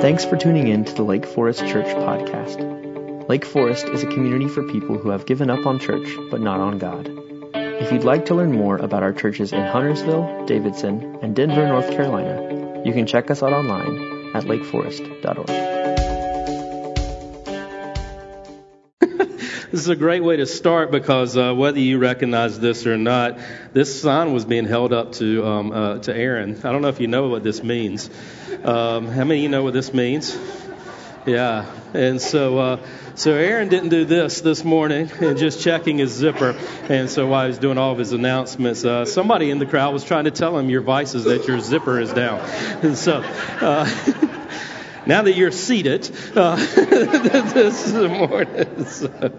Thanks for tuning in to the Lake Forest Church podcast. Lake Forest is a community for people who have given up on church but not on God. If you'd like to learn more about our churches in Huntersville, Davidson, and Denver, North Carolina, you can check us out online at lakeforest.org. This is a great way to start because uh, whether you recognize this or not, this sign was being held up to um, uh, to Aaron. I don't know if you know what this means. Um, how many of you know what this means? Yeah, and so uh, so Aaron didn't do this this morning and just checking his zipper, and so while he was doing all of his announcements, uh, somebody in the crowd was trying to tell him your vices that your zipper is down, and so. Uh, now that you're seated uh, this morning. So,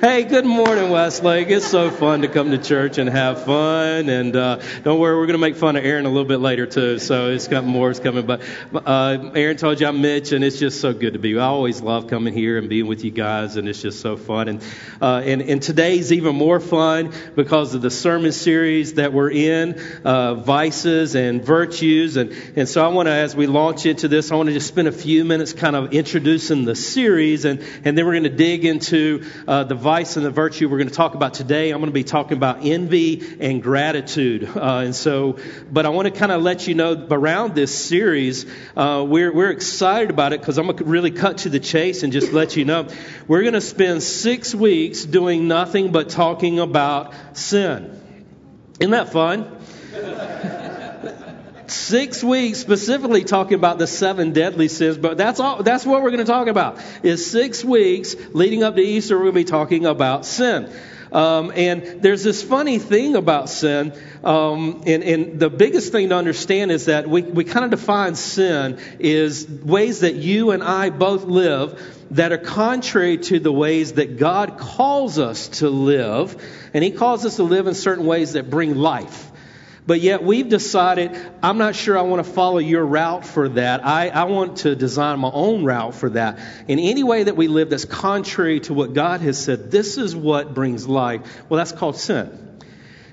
hey, good morning, Westlake. It's so fun to come to church and have fun. And uh, don't worry, we're going to make fun of Aaron a little bit later too. So it's got more is coming. But uh, Aaron told you I'm Mitch, and it's just so good to be. I always love coming here and being with you guys, and it's just so fun. And uh, and, and today's even more fun because of the sermon series that we're in, uh, vices and virtues. And and so I want to, as we launch into this, I want to just spend a few minutes kind of introducing the series, and, and then we're going to dig into uh, the vice and the virtue we're going to talk about today. I'm going to be talking about envy and gratitude. Uh, and so, but I want to kind of let you know around this series, uh, we're, we're excited about it because I'm going to really cut to the chase and just let you know. We're going to spend six weeks doing nothing but talking about sin. Isn't that fun? six weeks specifically talking about the seven deadly sins, but that's all, that's what we're going to talk about is six weeks leading up to Easter. We're going to be talking about sin. Um, and there's this funny thing about sin, um, and, and, the biggest thing to understand is that we, we kind of define sin is ways that you and I both live that are contrary to the ways that God calls us to live, and He calls us to live in certain ways that bring life. But yet we've decided, I'm not sure I want to follow your route for that. I, I want to design my own route for that. In any way that we live that's contrary to what God has said, this is what brings life. Well, that's called sin.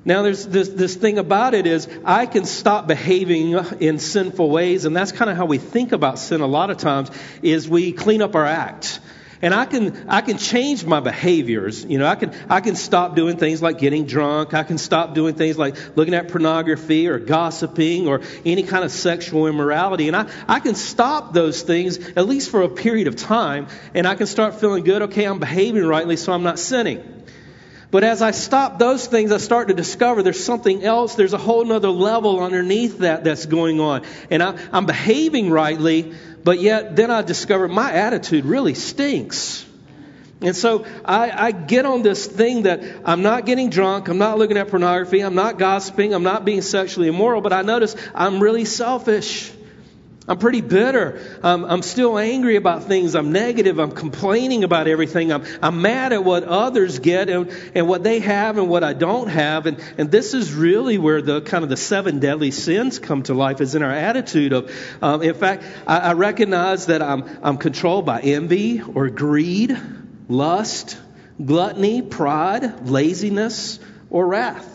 Now, there's this, this thing about it is I can stop behaving in sinful ways, and that's kind of how we think about sin a lot of times, is we clean up our act and I can I can change my behaviors. You know, I can I can stop doing things like getting drunk. I can stop doing things like looking at pornography or gossiping or any kind of sexual immorality. And I, I can stop those things at least for a period of time, and I can start feeling good. Okay, I'm behaving rightly, so I'm not sinning. But as I stop those things, I start to discover there's something else. There's a whole other level underneath that that's going on. And I, I'm behaving rightly, but yet then I discover my attitude really stinks. And so I, I, get on this thing that I'm not getting drunk, I'm not looking at pornography, I'm not gossiping, I'm not being sexually immoral, but I notice I'm really selfish. I'm pretty bitter. I'm, I'm still angry about things. I'm negative. I'm complaining about everything. I'm, I'm mad at what others get and, and what they have and what I don't have. And, and this is really where the kind of the seven deadly sins come to life is in our attitude of, um, in fact, I, I recognize that I'm, I'm controlled by envy or greed, lust, gluttony, pride, laziness, or wrath.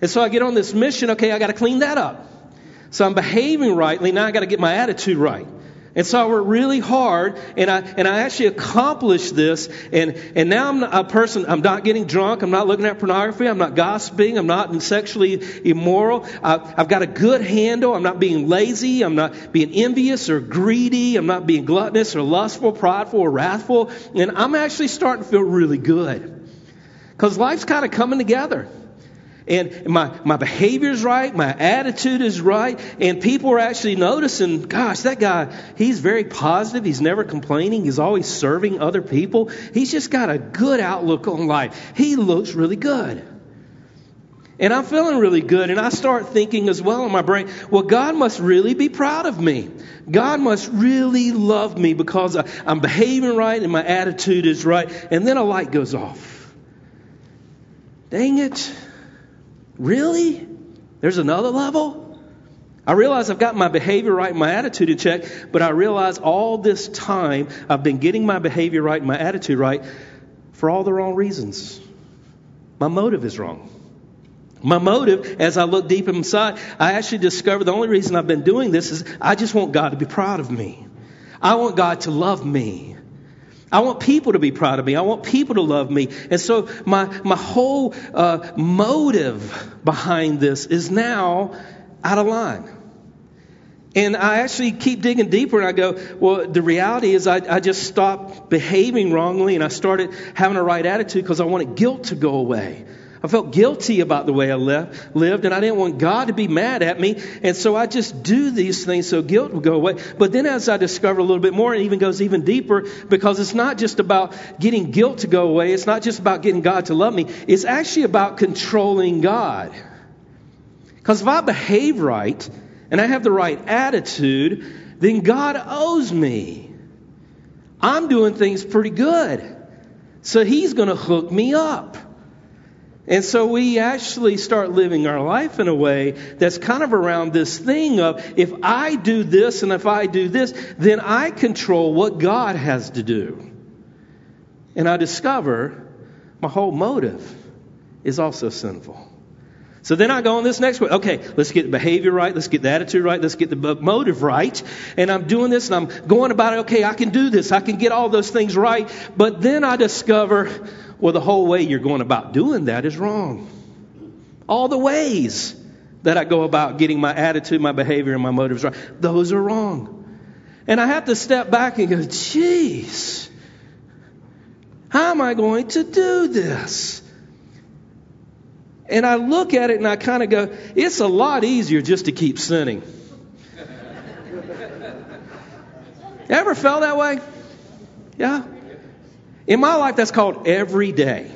And so I get on this mission, okay, I got to clean that up. So I'm behaving rightly. Now I got to get my attitude right. And so I worked really hard, and I and I actually accomplished this. And and now I'm a person. I'm not getting drunk. I'm not looking at pornography. I'm not gossiping. I'm not sexually immoral. I, I've got a good handle. I'm not being lazy. I'm not being envious or greedy. I'm not being gluttonous or lustful, prideful or wrathful. And I'm actually starting to feel really good because life's kind of coming together and my, my behavior's right, my attitude is right, and people are actually noticing, gosh, that guy, he's very positive, he's never complaining, he's always serving other people. He's just got a good outlook on life. He looks really good. And I'm feeling really good, and I start thinking as well in my brain, well, God must really be proud of me. God must really love me because I'm behaving right and my attitude is right. And then a light goes off. Dang it. Really? There's another level? I realize I've got my behavior right, my attitude in check, but I realize all this time I've been getting my behavior right, my attitude right for all the wrong reasons. My motive is wrong. My motive, as I look deep inside, I actually discover the only reason I've been doing this is I just want God to be proud of me. I want God to love me. I want people to be proud of me. I want people to love me. And so my, my whole uh, motive behind this is now out of line. And I actually keep digging deeper and I go, well, the reality is I, I just stopped behaving wrongly and I started having a right attitude because I wanted guilt to go away. I felt guilty about the way I left, lived, and I didn't want God to be mad at me. And so I just do these things so guilt would go away. But then as I discover a little bit more, it even goes even deeper because it's not just about getting guilt to go away. It's not just about getting God to love me. It's actually about controlling God. Because if I behave right and I have the right attitude, then God owes me. I'm doing things pretty good. So He's going to hook me up. And so we actually start living our life in a way that's kind of around this thing of if I do this and if I do this, then I control what God has to do. And I discover my whole motive is also sinful. So then I go on this next way. Okay, let's get the behavior right. Let's get the attitude right. Let's get the motive right. And I'm doing this and I'm going about it. Okay, I can do this. I can get all those things right. But then I discover well, the whole way you're going about doing that is wrong. All the ways that I go about getting my attitude, my behavior, and my motives right, those are wrong. And I have to step back and go, geez, how am I going to do this? And I look at it and I kind of go, it's a lot easier just to keep sinning. Ever felt that way? Yeah? In my life, that's called every day.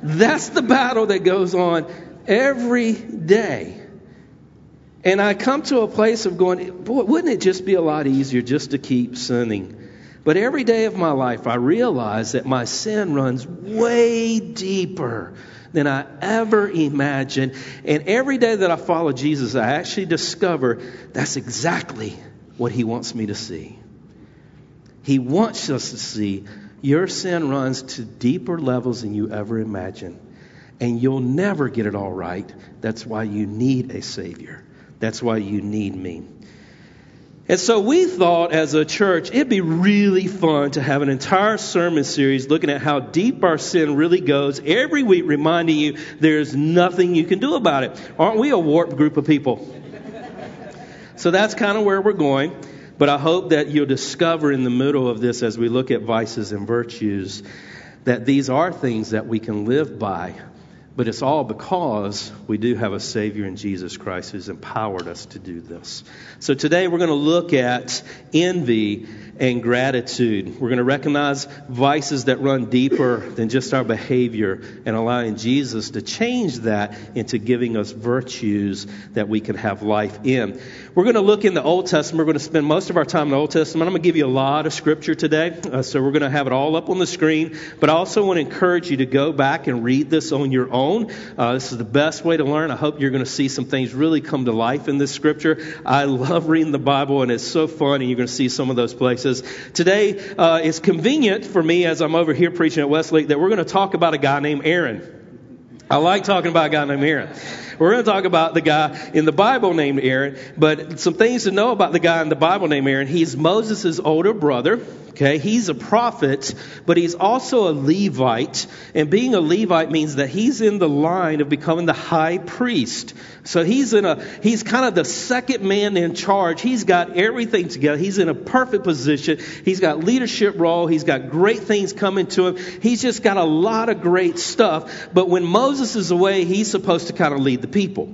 That's the battle that goes on every day. And I come to a place of going, boy, wouldn't it just be a lot easier just to keep sinning? But every day of my life, I realize that my sin runs way deeper than I ever imagined. And every day that I follow Jesus, I actually discover that's exactly what He wants me to see. He wants us to see your sin runs to deeper levels than you ever imagined. And you'll never get it all right. That's why you need a Savior. That's why you need me. And so we thought as a church it'd be really fun to have an entire sermon series looking at how deep our sin really goes, every week reminding you there's nothing you can do about it. Aren't we a warped group of people? so that's kind of where we're going. But I hope that you'll discover in the middle of this, as we look at vices and virtues, that these are things that we can live by. But it's all because we do have a Savior in Jesus Christ who's empowered us to do this. So today we're going to look at envy and gratitude. We're going to recognize vices that run deeper than just our behavior and allowing Jesus to change that into giving us virtues that we can have life in. We're going to look in the Old Testament. We're going to spend most of our time in the Old Testament. I'm going to give you a lot of scripture today, uh, so we're going to have it all up on the screen. But I also want to encourage you to go back and read this on your own. Uh, this is the best way to learn. I hope you're going to see some things really come to life in this scripture. I love reading the Bible, and it's so fun, and you're going to see some of those places. Today, uh, it's convenient for me as I'm over here preaching at Westlake that we're going to talk about a guy named Aaron. I like talking about a guy named Aaron. We're going to talk about the guy in the Bible named Aaron, but some things to know about the guy in the Bible named Aaron. He's Moses' older brother. Okay, he's a prophet, but he's also a Levite. And being a Levite means that he's in the line of becoming the high priest. So he's in a, he's kind of the second man in charge. He's got everything together. He's in a perfect position. He's got leadership role. He's got great things coming to him. He's just got a lot of great stuff. But when Moses is away, he's supposed to kind of lead the people.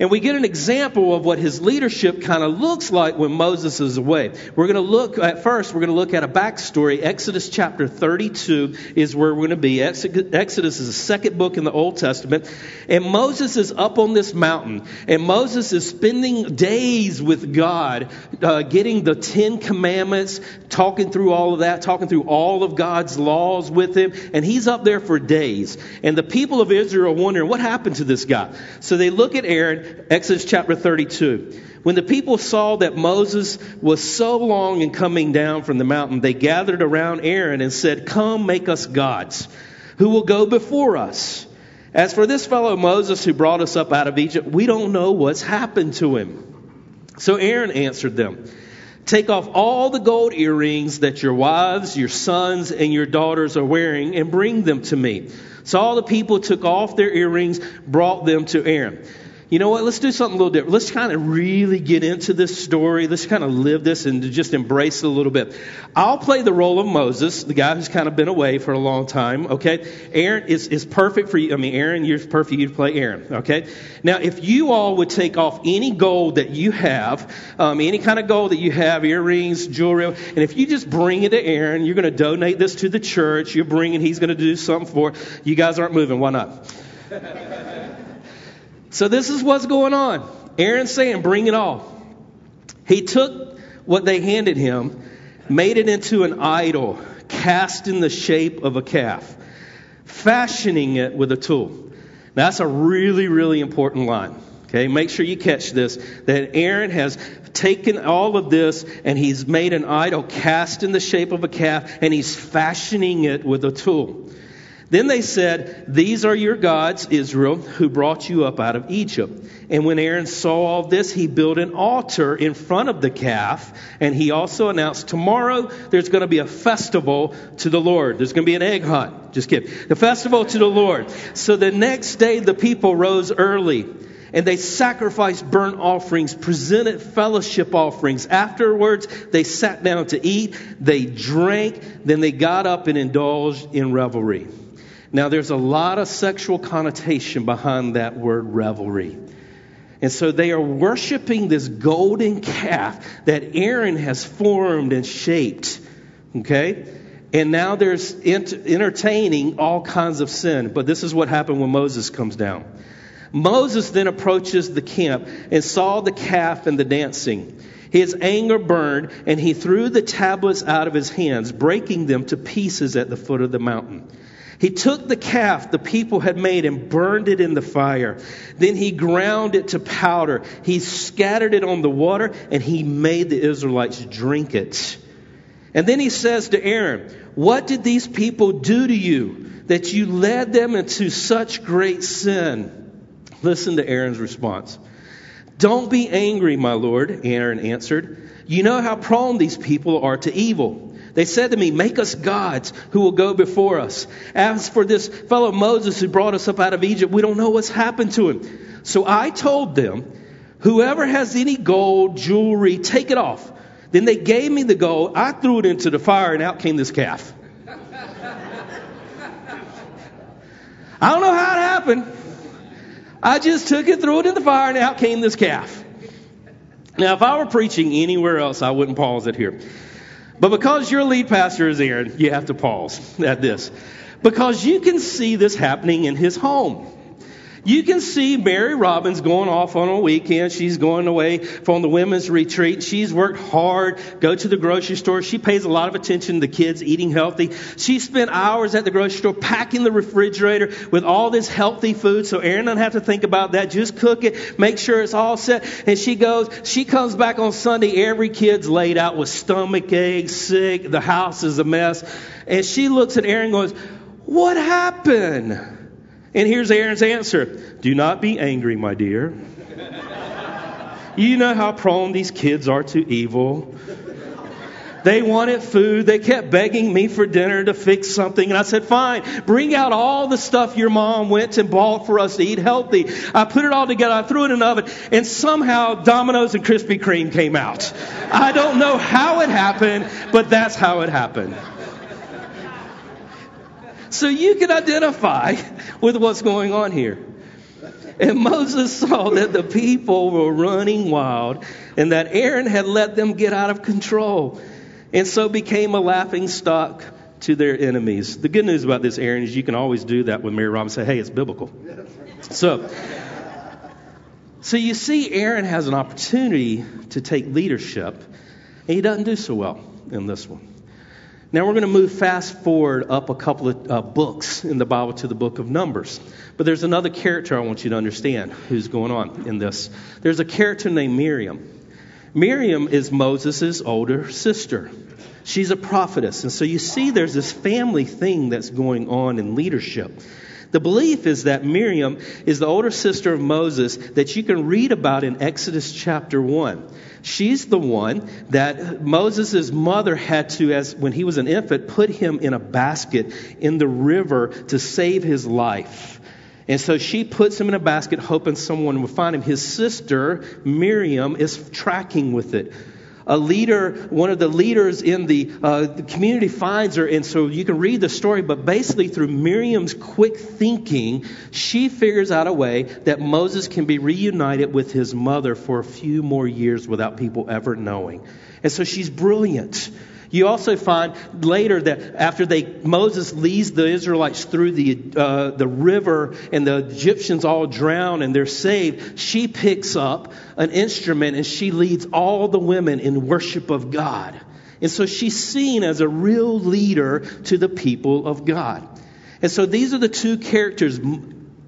And we get an example of what his leadership kind of looks like when Moses is away. We're going to look at first, we're going to look at a backstory. Exodus chapter 32 is where we're going to be. Exodus is the second book in the Old Testament. And Moses is up on this mountain. And Moses is spending days with God, uh, getting the Ten Commandments, talking through all of that, talking through all of God's laws with him. And he's up there for days. And the people of Israel are wondering, what happened to this guy? So they look at Aaron Exodus chapter 32. When the people saw that Moses was so long in coming down from the mountain, they gathered around Aaron and said, Come, make us gods, who will go before us. As for this fellow Moses who brought us up out of Egypt, we don't know what's happened to him. So Aaron answered them. Take off all the gold earrings that your wives, your sons, and your daughters are wearing and bring them to me. So all the people took off their earrings, brought them to Aaron you know what? Let's do something a little different. Let's kind of really get into this story. Let's kind of live this and just embrace it a little bit. I'll play the role of Moses, the guy who's kind of been away for a long time. Okay, Aaron is is perfect for you. I mean, Aaron, you're perfect. You play Aaron. Okay. Now, if you all would take off any gold that you have, um, any kind of gold that you have, earrings, jewelry, and if you just bring it to Aaron, you're going to donate this to the church. You're bringing. He's going to do something for. It. You guys aren't moving. Why not? So this is what's going on. Aaron's saying, bring it all. He took what they handed him, made it into an idol, cast in the shape of a calf, fashioning it with a tool. Now, That's a really, really important line. Okay, make sure you catch this that Aaron has taken all of this and he's made an idol cast in the shape of a calf and he's fashioning it with a tool. Then they said, These are your gods, Israel, who brought you up out of Egypt. And when Aaron saw all this, he built an altar in front of the calf. And he also announced, Tomorrow there's going to be a festival to the Lord. There's going to be an egg hunt. Just kidding. The festival to the Lord. So the next day the people rose early. And they sacrificed burnt offerings, presented fellowship offerings. Afterwards, they sat down to eat, they drank, then they got up and indulged in revelry. Now, there's a lot of sexual connotation behind that word revelry. And so they are worshiping this golden calf that Aaron has formed and shaped. Okay? And now there's entertaining all kinds of sin. But this is what happened when Moses comes down. Moses then approaches the camp and saw the calf and the dancing. His anger burned, and he threw the tablets out of his hands, breaking them to pieces at the foot of the mountain. He took the calf the people had made and burned it in the fire. Then he ground it to powder. He scattered it on the water and he made the Israelites drink it. And then he says to Aaron, What did these people do to you that you led them into such great sin? Listen to Aaron's response. Don't be angry, my lord, Aaron answered. You know how prone these people are to evil. They said to me, Make us gods who will go before us. As for this fellow Moses who brought us up out of Egypt, we don't know what's happened to him. So I told them, Whoever has any gold, jewelry, take it off. Then they gave me the gold. I threw it into the fire, and out came this calf. I don't know how it happened. I just took it, threw it in the fire, and out came this calf. Now, if I were preaching anywhere else, I wouldn't pause it here. But because your lead pastor is Aaron, you have to pause at this. Because you can see this happening in his home. You can see Mary Robbins going off on a weekend. She's going away from the women's retreat. She's worked hard, go to the grocery store. She pays a lot of attention to the kids eating healthy. She spent hours at the grocery store packing the refrigerator with all this healthy food so Aaron doesn't have to think about that. Just cook it, make sure it's all set. And she goes, she comes back on Sunday. Every kid's laid out with stomach aches, sick. The house is a mess. And she looks at Aaron and goes, What happened? And here's Aaron's answer Do not be angry, my dear. You know how prone these kids are to evil. They wanted food. They kept begging me for dinner to fix something. And I said, fine, bring out all the stuff your mom went and bought for us to eat healthy. I put it all together. I threw it in an oven. And somehow Domino's and Krispy Kreme came out. I don't know how it happened, but that's how it happened. So you can identify with what's going on here. And Moses saw that the people were running wild and that Aaron had let them get out of control and so became a laughing stock to their enemies. The good news about this, Aaron, is you can always do that with Mary Robin say, hey, it's biblical. So, so you see, Aaron has an opportunity to take leadership, and he doesn't do so well in this one. Now we're going to move fast forward up a couple of uh, books in the Bible to the book of Numbers. But there's another character I want you to understand who's going on in this. There's a character named Miriam. Miriam is Moses' older sister. She's a prophetess. And so you see there's this family thing that's going on in leadership. The belief is that Miriam is the older sister of Moses that you can read about in Exodus chapter 1. She's the one that Moses' mother had to, as when he was an infant, put him in a basket in the river to save his life. And so she puts him in a basket, hoping someone will find him. His sister, Miriam, is tracking with it a leader, one of the leaders in the, uh, the community finds her, and so you can read the story, but basically through Miriam's quick thinking, she figures out a way that Moses can be reunited with his mother for a few more years without people ever knowing. And so she's brilliant. You also find later that after they Moses leads the Israelites through the uh, the river and the Egyptians all drown and they're saved, she picks up an instrument and she leads all the women in worship of God. And so she's seen as a real leader to the people of God. And so these are the two characters,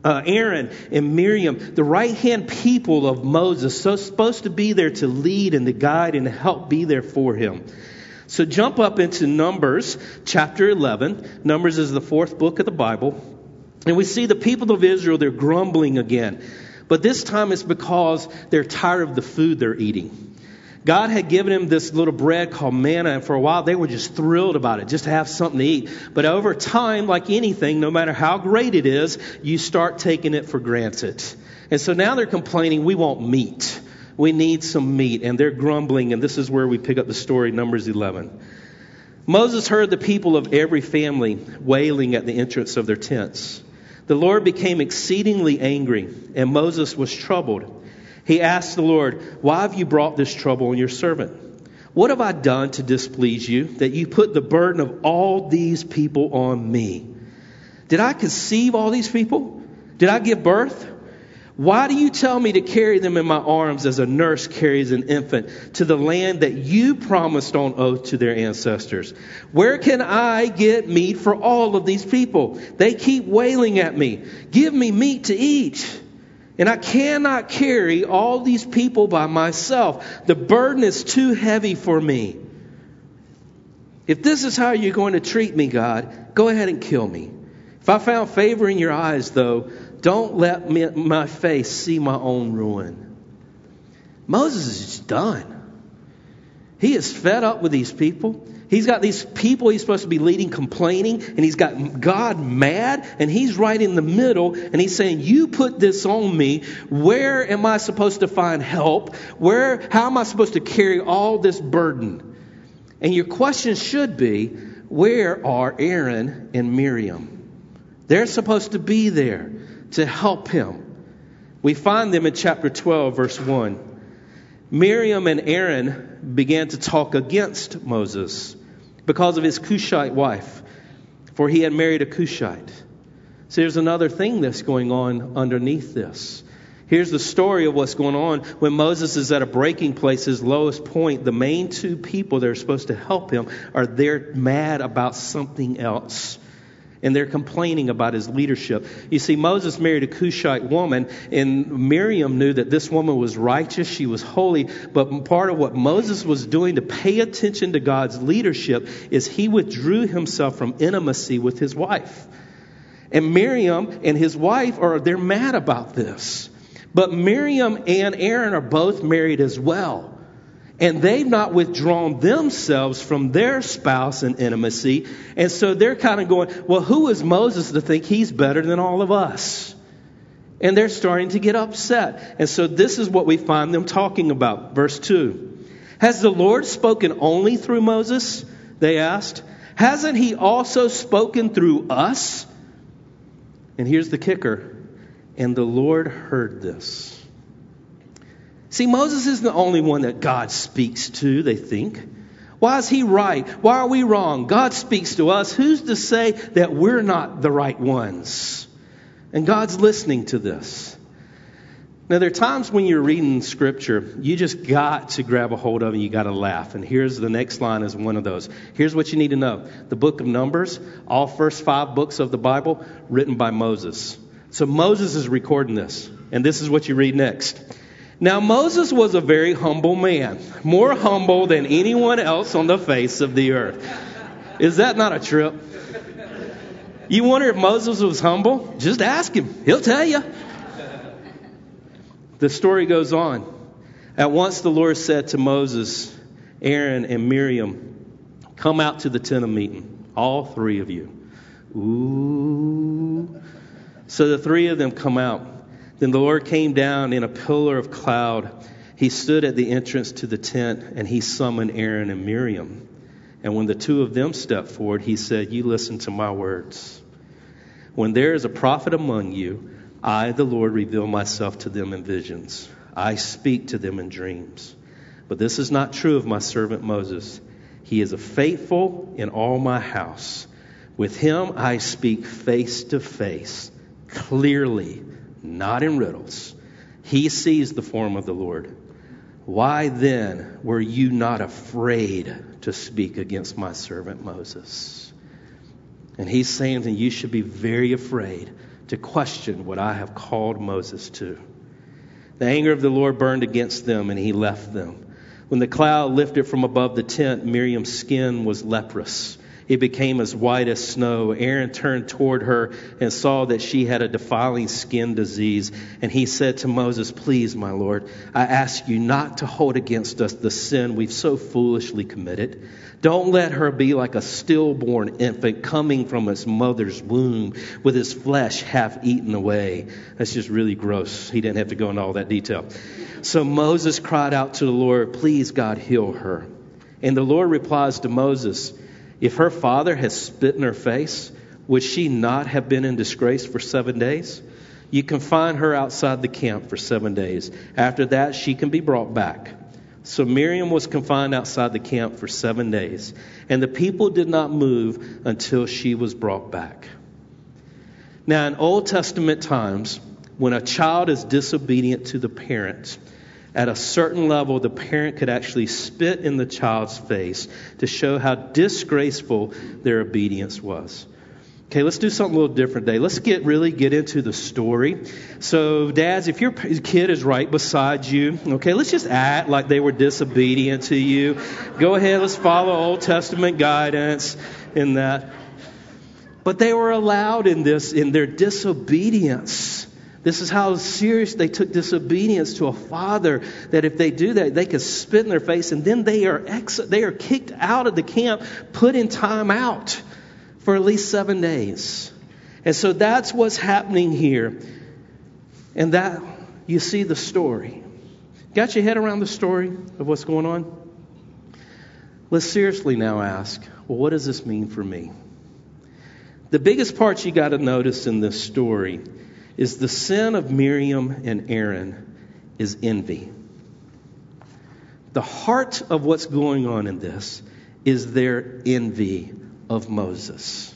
uh, Aaron and Miriam, the right hand people of Moses, so supposed to be there to lead and to guide and to help be there for him. So jump up into Numbers chapter 11. Numbers is the fourth book of the Bible. And we see the people of Israel, they're grumbling again. But this time it's because they're tired of the food they're eating. God had given them this little bread called manna, and for a while they were just thrilled about it, just to have something to eat. But over time, like anything, no matter how great it is, you start taking it for granted. And so now they're complaining, we want meat. We need some meat. And they're grumbling, and this is where we pick up the story, Numbers 11. Moses heard the people of every family wailing at the entrance of their tents. The Lord became exceedingly angry, and Moses was troubled. He asked the Lord, Why have you brought this trouble on your servant? What have I done to displease you that you put the burden of all these people on me? Did I conceive all these people? Did I give birth? Why do you tell me to carry them in my arms as a nurse carries an infant to the land that you promised on oath to their ancestors? Where can I get meat for all of these people? They keep wailing at me. Give me meat to eat. And I cannot carry all these people by myself. The burden is too heavy for me. If this is how you're going to treat me, God, go ahead and kill me. If I found favor in your eyes, though, don't let me, my face see my own ruin. Moses is done. He is fed up with these people. He's got these people he's supposed to be leading complaining, and he's got God mad, and he's right in the middle, and he's saying, You put this on me. Where am I supposed to find help? Where, how am I supposed to carry all this burden? And your question should be, Where are Aaron and Miriam? They're supposed to be there to help him. We find them in chapter 12, verse 1. Miriam and Aaron began to talk against Moses because of his Cushite wife, for he had married a Cushite. So there's another thing that's going on underneath this. Here's the story of what's going on when Moses is at a breaking place, his lowest point. The main two people that are supposed to help him are there mad about something else and they're complaining about his leadership. You see, Moses married a Cushite woman, and Miriam knew that this woman was righteous, she was holy, but part of what Moses was doing to pay attention to God's leadership is he withdrew himself from intimacy with his wife. And Miriam and his wife are they're mad about this. But Miriam and Aaron are both married as well and they've not withdrawn themselves from their spouse in intimacy. And so they're kind of going, well, who is Moses to think he's better than all of us? And they're starting to get upset. And so this is what we find them talking about. Verse 2. Has the Lord spoken only through Moses? They asked. Hasn't he also spoken through us? And here's the kicker. And the Lord heard this. See, Moses isn't the only one that God speaks to, they think. Why is he right? Why are we wrong? God speaks to us. Who's to say that we're not the right ones? And God's listening to this. Now, there are times when you're reading scripture, you just got to grab a hold of it and you got to laugh. And here's the next line is one of those. Here's what you need to know the book of Numbers, all first five books of the Bible, written by Moses. So Moses is recording this. And this is what you read next. Now, Moses was a very humble man, more humble than anyone else on the face of the earth. Is that not a trip? You wonder if Moses was humble? Just ask him. He'll tell you. The story goes on. At once the Lord said to Moses, Aaron, and Miriam, Come out to the tent of meeting, all three of you. Ooh. So the three of them come out. Then the Lord came down in a pillar of cloud. He stood at the entrance to the tent, and he summoned Aaron and Miriam. And when the two of them stepped forward, he said, You listen to my words. When there is a prophet among you, I, the Lord, reveal myself to them in visions. I speak to them in dreams. But this is not true of my servant Moses. He is a faithful in all my house. With him I speak face to face, clearly, not in riddles. He sees the form of the Lord. Why then were you not afraid to speak against my servant Moses? And he's saying that you should be very afraid to question what I have called Moses to. The anger of the Lord burned against them, and he left them. When the cloud lifted from above the tent, Miriam's skin was leprous. It became as white as snow. Aaron turned toward her and saw that she had a defiling skin disease. And he said to Moses, Please, my Lord, I ask you not to hold against us the sin we've so foolishly committed. Don't let her be like a stillborn infant coming from its mother's womb with its flesh half eaten away. That's just really gross. He didn't have to go into all that detail. So Moses cried out to the Lord, Please, God, heal her. And the Lord replies to Moses, if her father has spit in her face, would she not have been in disgrace for seven days? You confine her outside the camp for seven days. After that, she can be brought back. So Miriam was confined outside the camp for seven days, and the people did not move until she was brought back. Now, in Old Testament times, when a child is disobedient to the parents, at a certain level, the parent could actually spit in the child's face to show how disgraceful their obedience was. Okay, let's do something a little different today. Let's get really get into the story. So, dads, if your kid is right beside you, okay, let's just act like they were disobedient to you. Go ahead, let's follow Old Testament guidance in that. But they were allowed in this in their disobedience this is how serious they took disobedience to a father that if they do that, they could spit in their face and then they are, ex- they are kicked out of the camp, put in time out for at least seven days. And so that's what's happening here. And that, you see the story. Got your head around the story of what's going on? Let's seriously now ask well, what does this mean for me? The biggest part you got to notice in this story is the sin of Miriam and Aaron is envy. The heart of what's going on in this is their envy of Moses.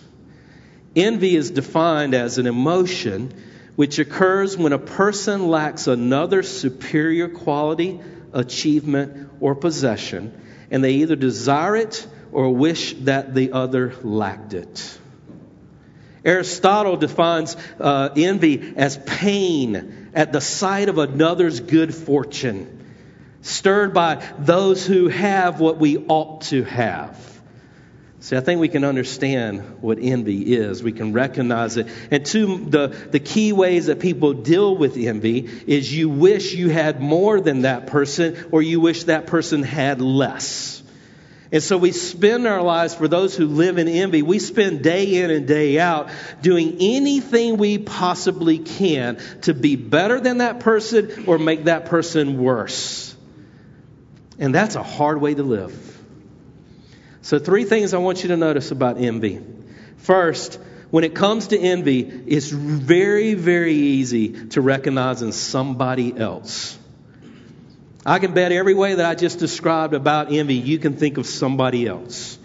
Envy is defined as an emotion which occurs when a person lacks another superior quality, achievement, or possession, and they either desire it or wish that the other lacked it. Aristotle defines uh, envy as pain at the sight of another's good fortune, stirred by those who have what we ought to have. See, I think we can understand what envy is. We can recognize it. And two, the, the key ways that people deal with envy is you wish you had more than that person, or you wish that person had less. And so we spend our lives, for those who live in envy, we spend day in and day out doing anything we possibly can to be better than that person or make that person worse. And that's a hard way to live. So, three things I want you to notice about envy. First, when it comes to envy, it's very, very easy to recognize in somebody else. I can bet every way that I just described about envy, you can think of somebody else.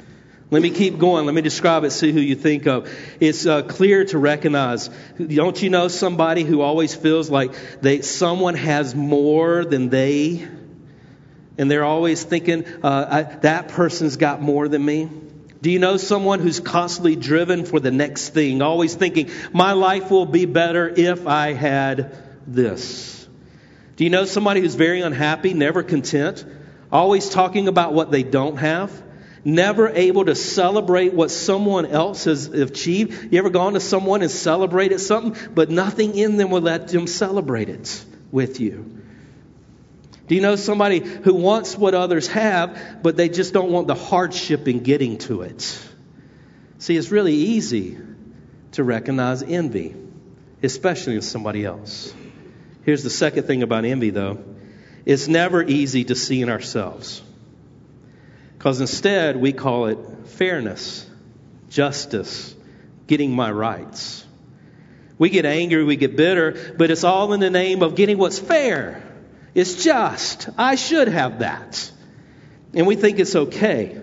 Let me keep going. Let me describe it, see who you think of. It's uh, clear to recognize. Don't you know somebody who always feels like they, someone has more than they? And they're always thinking, uh, I, that person's got more than me? Do you know someone who's constantly driven for the next thing, always thinking, my life will be better if I had this? Do you know somebody who's very unhappy, never content, always talking about what they don't have? never able to celebrate what someone else has achieved. You ever gone to someone and celebrated something, but nothing in them will let them celebrate it with you? Do you know somebody who wants what others have, but they just don't want the hardship in getting to it? See, it's really easy to recognize envy, especially in somebody else. Here's the second thing about envy, though it's never easy to see in ourselves. Because instead, we call it fairness, justice, getting my rights. We get angry, we get bitter, but it's all in the name of getting what's fair. It's just. I should have that. And we think it's okay.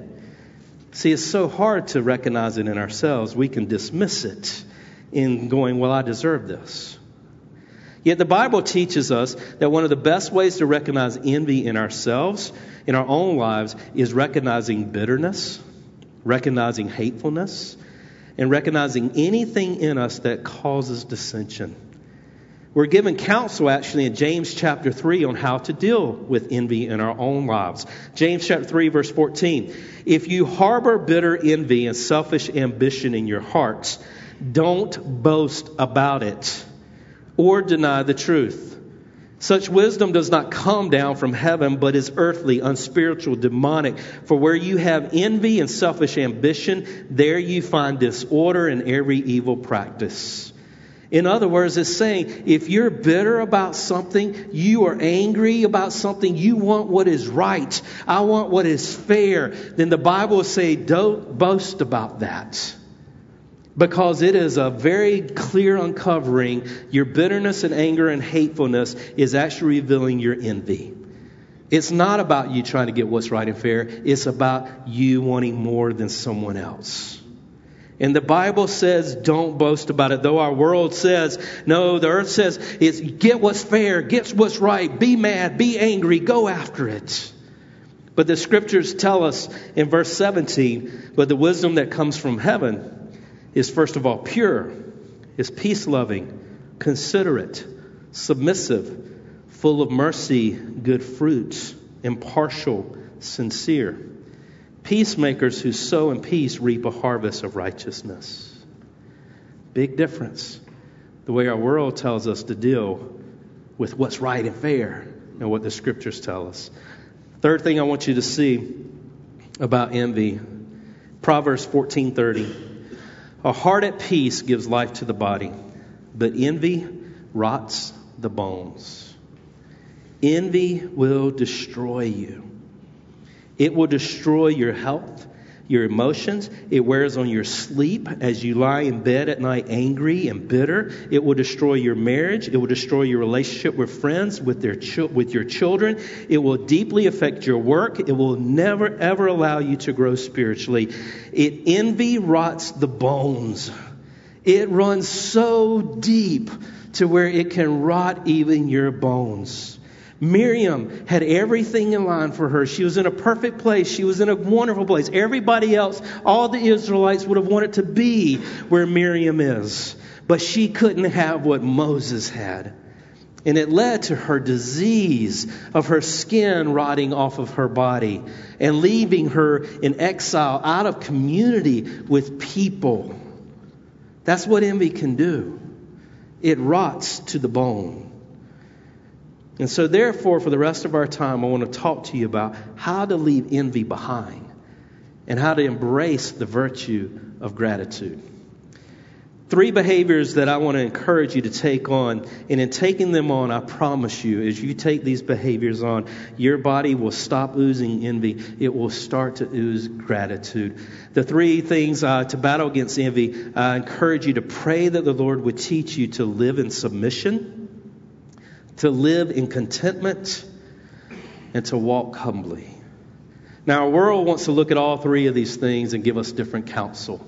See, it's so hard to recognize it in ourselves. We can dismiss it in going, Well, I deserve this. Yet the Bible teaches us that one of the best ways to recognize envy in ourselves, in our own lives, is recognizing bitterness, recognizing hatefulness, and recognizing anything in us that causes dissension. We're given counsel actually in James chapter 3 on how to deal with envy in our own lives. James chapter 3 verse 14. If you harbor bitter envy and selfish ambition in your hearts, don't boast about it or deny the truth. Such wisdom does not come down from heaven, but is earthly, unspiritual, demonic. For where you have envy and selfish ambition, there you find disorder and every evil practice. In other words, it's saying if you're bitter about something, you are angry about something, you want what is right, I want what is fair, then the Bible will say, don't boast about that because it is a very clear uncovering. Your bitterness and anger and hatefulness is actually revealing your envy. It's not about you trying to get what's right and fair, it's about you wanting more than someone else. And the Bible says, don't boast about it. Though our world says, no, the earth says, it's get what's fair, get what's right, be mad, be angry, go after it. But the scriptures tell us in verse 17, but the wisdom that comes from heaven is first of all pure, is peace loving, considerate, submissive, full of mercy, good fruits, impartial, sincere. Peacemakers who sow in peace reap a harvest of righteousness. Big difference. The way our world tells us to deal with what's right and fair and what the scriptures tell us. Third thing I want you to see about envy Proverbs 14:30 a heart at peace gives life to the body, but envy rots the bones. Envy will destroy you. It will destroy your health your emotions. It wears on your sleep as you lie in bed at night angry and bitter. It will destroy your marriage. It will destroy your relationship with friends, with, their with your children. It will deeply affect your work. It will never, ever allow you to grow spiritually. It envy rots the bones. It runs so deep to where it can rot even your bones. Miriam had everything in line for her. She was in a perfect place. She was in a wonderful place. Everybody else, all the Israelites would have wanted to be where Miriam is. But she couldn't have what Moses had. And it led to her disease of her skin rotting off of her body and leaving her in exile out of community with people. That's what envy can do. It rots to the bone. And so, therefore, for the rest of our time, I want to talk to you about how to leave envy behind and how to embrace the virtue of gratitude. Three behaviors that I want to encourage you to take on. And in taking them on, I promise you, as you take these behaviors on, your body will stop oozing envy. It will start to ooze gratitude. The three things uh, to battle against envy, I encourage you to pray that the Lord would teach you to live in submission to live in contentment, and to walk humbly. Now, our world wants to look at all three of these things and give us different counsel.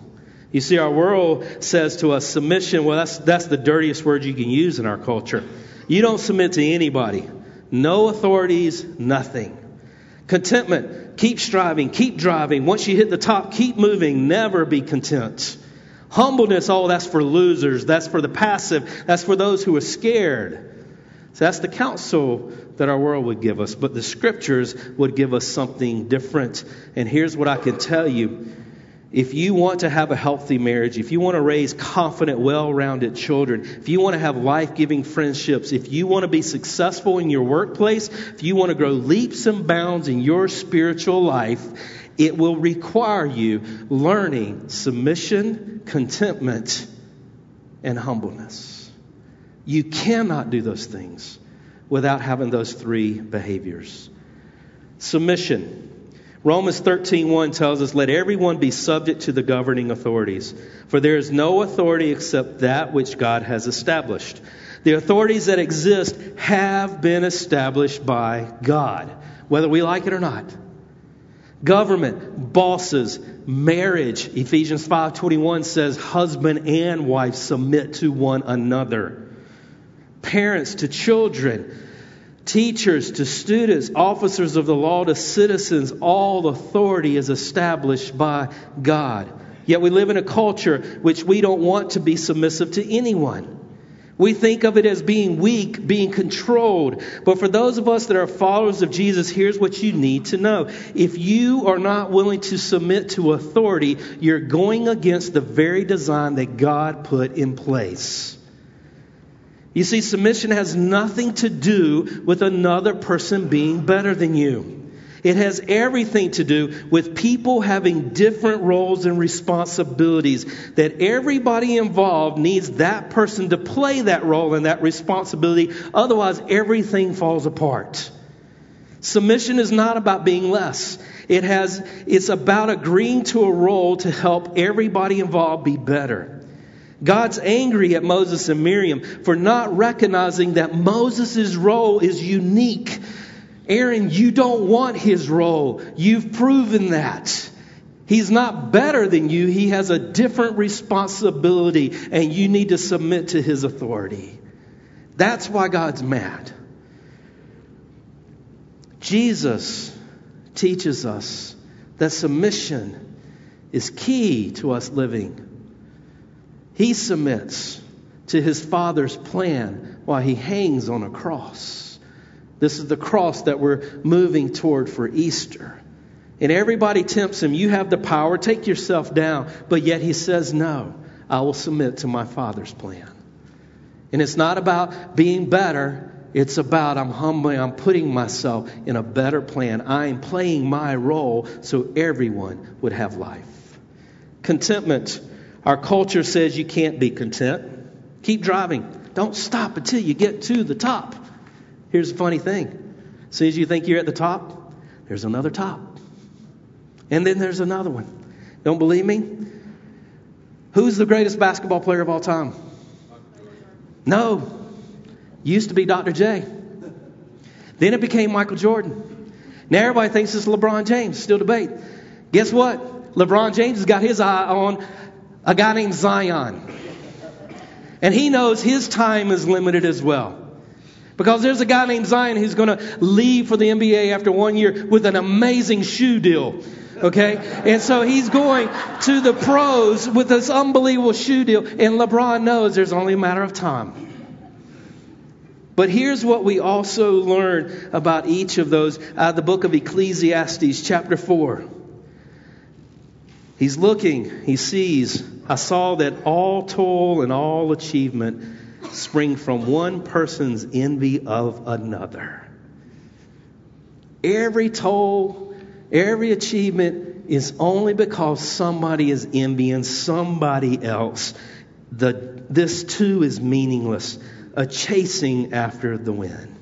You see, our world says to us, submission, well, that's, that's the dirtiest word you can use in our culture. You don't submit to anybody, no authorities, nothing. Contentment, keep striving, keep driving. Once you hit the top, keep moving, never be content. Humbleness, oh, that's for losers, that's for the passive, that's for those who are scared. So that's the counsel that our world would give us, but the scriptures would give us something different. And here's what I can tell you. If you want to have a healthy marriage, if you want to raise confident, well rounded children, if you want to have life giving friendships, if you want to be successful in your workplace, if you want to grow leaps and bounds in your spiritual life, it will require you learning submission, contentment, and humbleness. You cannot do those things without having those three behaviors. Submission. Romans 13:1 tells us let everyone be subject to the governing authorities for there is no authority except that which God has established. The authorities that exist have been established by God whether we like it or not. Government, bosses, marriage. Ephesians 5:21 says husband and wife submit to one another. Parents to children, teachers to students, officers of the law to citizens, all authority is established by God. Yet we live in a culture which we don't want to be submissive to anyone. We think of it as being weak, being controlled. But for those of us that are followers of Jesus, here's what you need to know. If you are not willing to submit to authority, you're going against the very design that God put in place. You see, submission has nothing to do with another person being better than you. It has everything to do with people having different roles and responsibilities. That everybody involved needs that person to play that role and that responsibility. Otherwise, everything falls apart. Submission is not about being less. It has, it's about agreeing to a role to help everybody involved be better. God's angry at Moses and Miriam for not recognizing that Moses' role is unique Aaron, you don't want his role. You've proven that. He's not better than you. He has a different responsibility, and you need to submit to his authority. That's why God's mad. Jesus teaches us that submission is key to us living. He submits to his Father's plan while he hangs on a cross. This is the cross that we're moving toward for Easter. And everybody tempts him, You have the power, take yourself down. But yet he says, No, I will submit to my Father's plan. And it's not about being better, it's about I'm humbling, I'm putting myself in a better plan. I am playing my role so everyone would have life. Contentment. Our culture says you can't be content. Keep driving. Don't stop until you get to the top. Here's the funny thing. As soon as you think you're at the top, there's another top. And then there's another one. Don't believe me? Who's the greatest basketball player of all time? No. Used to be Dr. J. Then it became Michael Jordan. Now everybody thinks it's LeBron James. Still debate. Guess what? LeBron James has got his eye on a guy named Zion. And he knows his time is limited as well. Because there's a guy named Zion who's going to leave for the NBA after one year with an amazing shoe deal. Okay? And so he's going to the pros with this unbelievable shoe deal. And LeBron knows there's only a matter of time. But here's what we also learn about each of those the book of Ecclesiastes, chapter 4. He's looking, he sees, I saw that all toil and all achievement spring from one person's envy of another. Every toll, every achievement is only because somebody is envying somebody else. The, this too is meaningless, a chasing after the wind.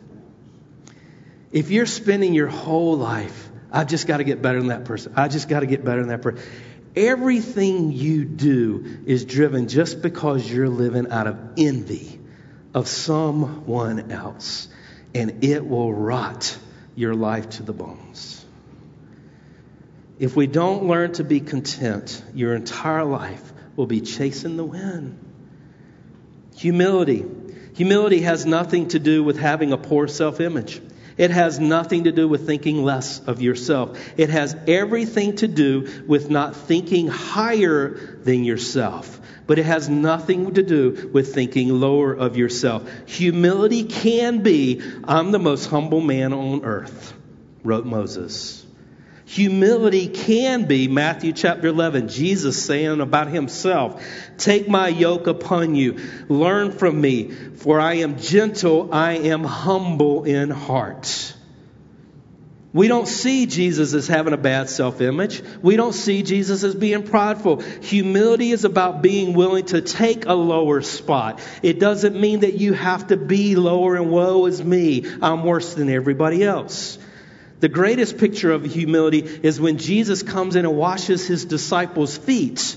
If you're spending your whole life, I've just got to get better than that person. I just got to get better than that person. Everything you do is driven just because you're living out of envy of someone else, and it will rot your life to the bones. If we don't learn to be content, your entire life will be chasing the wind. Humility. Humility has nothing to do with having a poor self image. It has nothing to do with thinking less of yourself. It has everything to do with not thinking higher than yourself. But it has nothing to do with thinking lower of yourself. Humility can be, I'm the most humble man on earth, wrote Moses. Humility can be, Matthew chapter 11, Jesus saying about himself, Take my yoke upon you, learn from me, for I am gentle, I am humble in heart. We don't see Jesus as having a bad self image. We don't see Jesus as being prideful. Humility is about being willing to take a lower spot. It doesn't mean that you have to be lower and woe is me. I'm worse than everybody else. The greatest picture of humility is when Jesus comes in and washes his disciples' feet.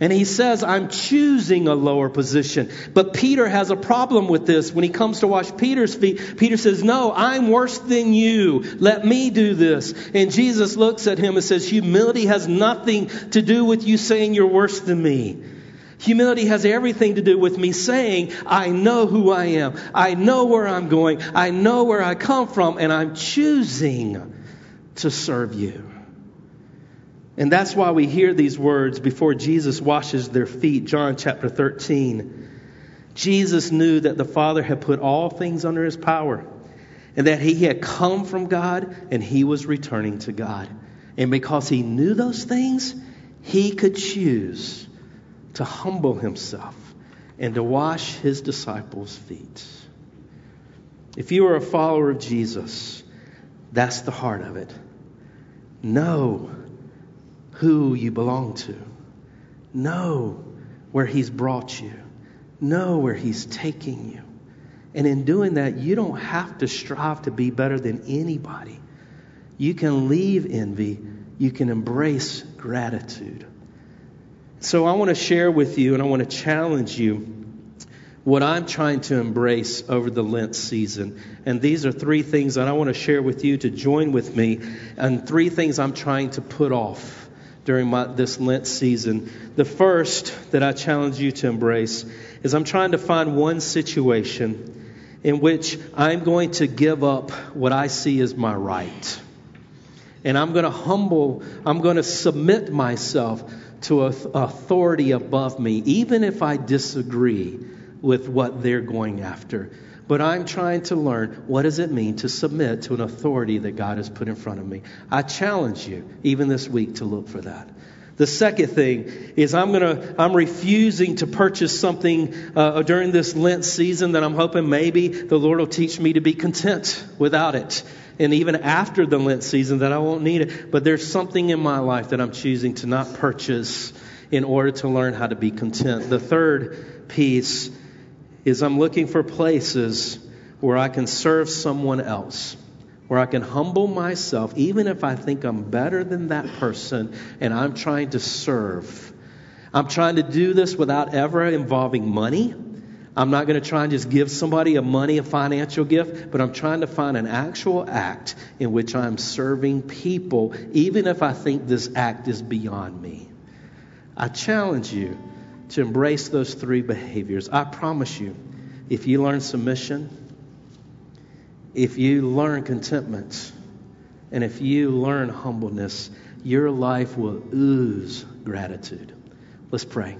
And he says, I'm choosing a lower position. But Peter has a problem with this. When he comes to wash Peter's feet, Peter says, No, I'm worse than you. Let me do this. And Jesus looks at him and says, Humility has nothing to do with you saying you're worse than me. Humility has everything to do with me saying, I know who I am. I know where I'm going. I know where I come from, and I'm choosing to serve you. And that's why we hear these words before Jesus washes their feet. John chapter 13. Jesus knew that the Father had put all things under his power and that he had come from God and he was returning to God. And because he knew those things, he could choose to humble himself and to wash his disciples' feet. If you are a follower of Jesus, that's the heart of it. Know who you belong to, know where he's brought you, know where he's taking you. And in doing that, you don't have to strive to be better than anybody. You can leave envy, you can embrace gratitude. So I want to share with you and I want to challenge you what I'm trying to embrace over the Lent season. And these are three things that I want to share with you to join with me, and three things I'm trying to put off during my, this Lent season. The first that I challenge you to embrace is I'm trying to find one situation in which I'm going to give up what I see as my right. And I'm going to humble, I'm going to submit myself to authority above me, even if I disagree with what they're going after. But I'm trying to learn what does it mean to submit to an authority that God has put in front of me. I challenge you, even this week, to look for that. The second thing is I'm gonna I'm refusing to purchase something uh, during this Lent season that I'm hoping maybe the Lord will teach me to be content without it and even after the Lent season that I won't need it. But there's something in my life that I'm choosing to not purchase in order to learn how to be content. The third piece is I'm looking for places where I can serve someone else, where I can humble myself, even if I think I'm better than that person and I'm trying to serve. I'm trying to do this without ever involving money. I'm not going to try and just give somebody a money, a financial gift, but I'm trying to find an actual act in which I'm serving people, even if I think this act is beyond me. I challenge you to embrace those three behaviors. I promise you, if you learn submission, if you learn contentment, and if you learn humbleness, your life will ooze gratitude. Let's pray.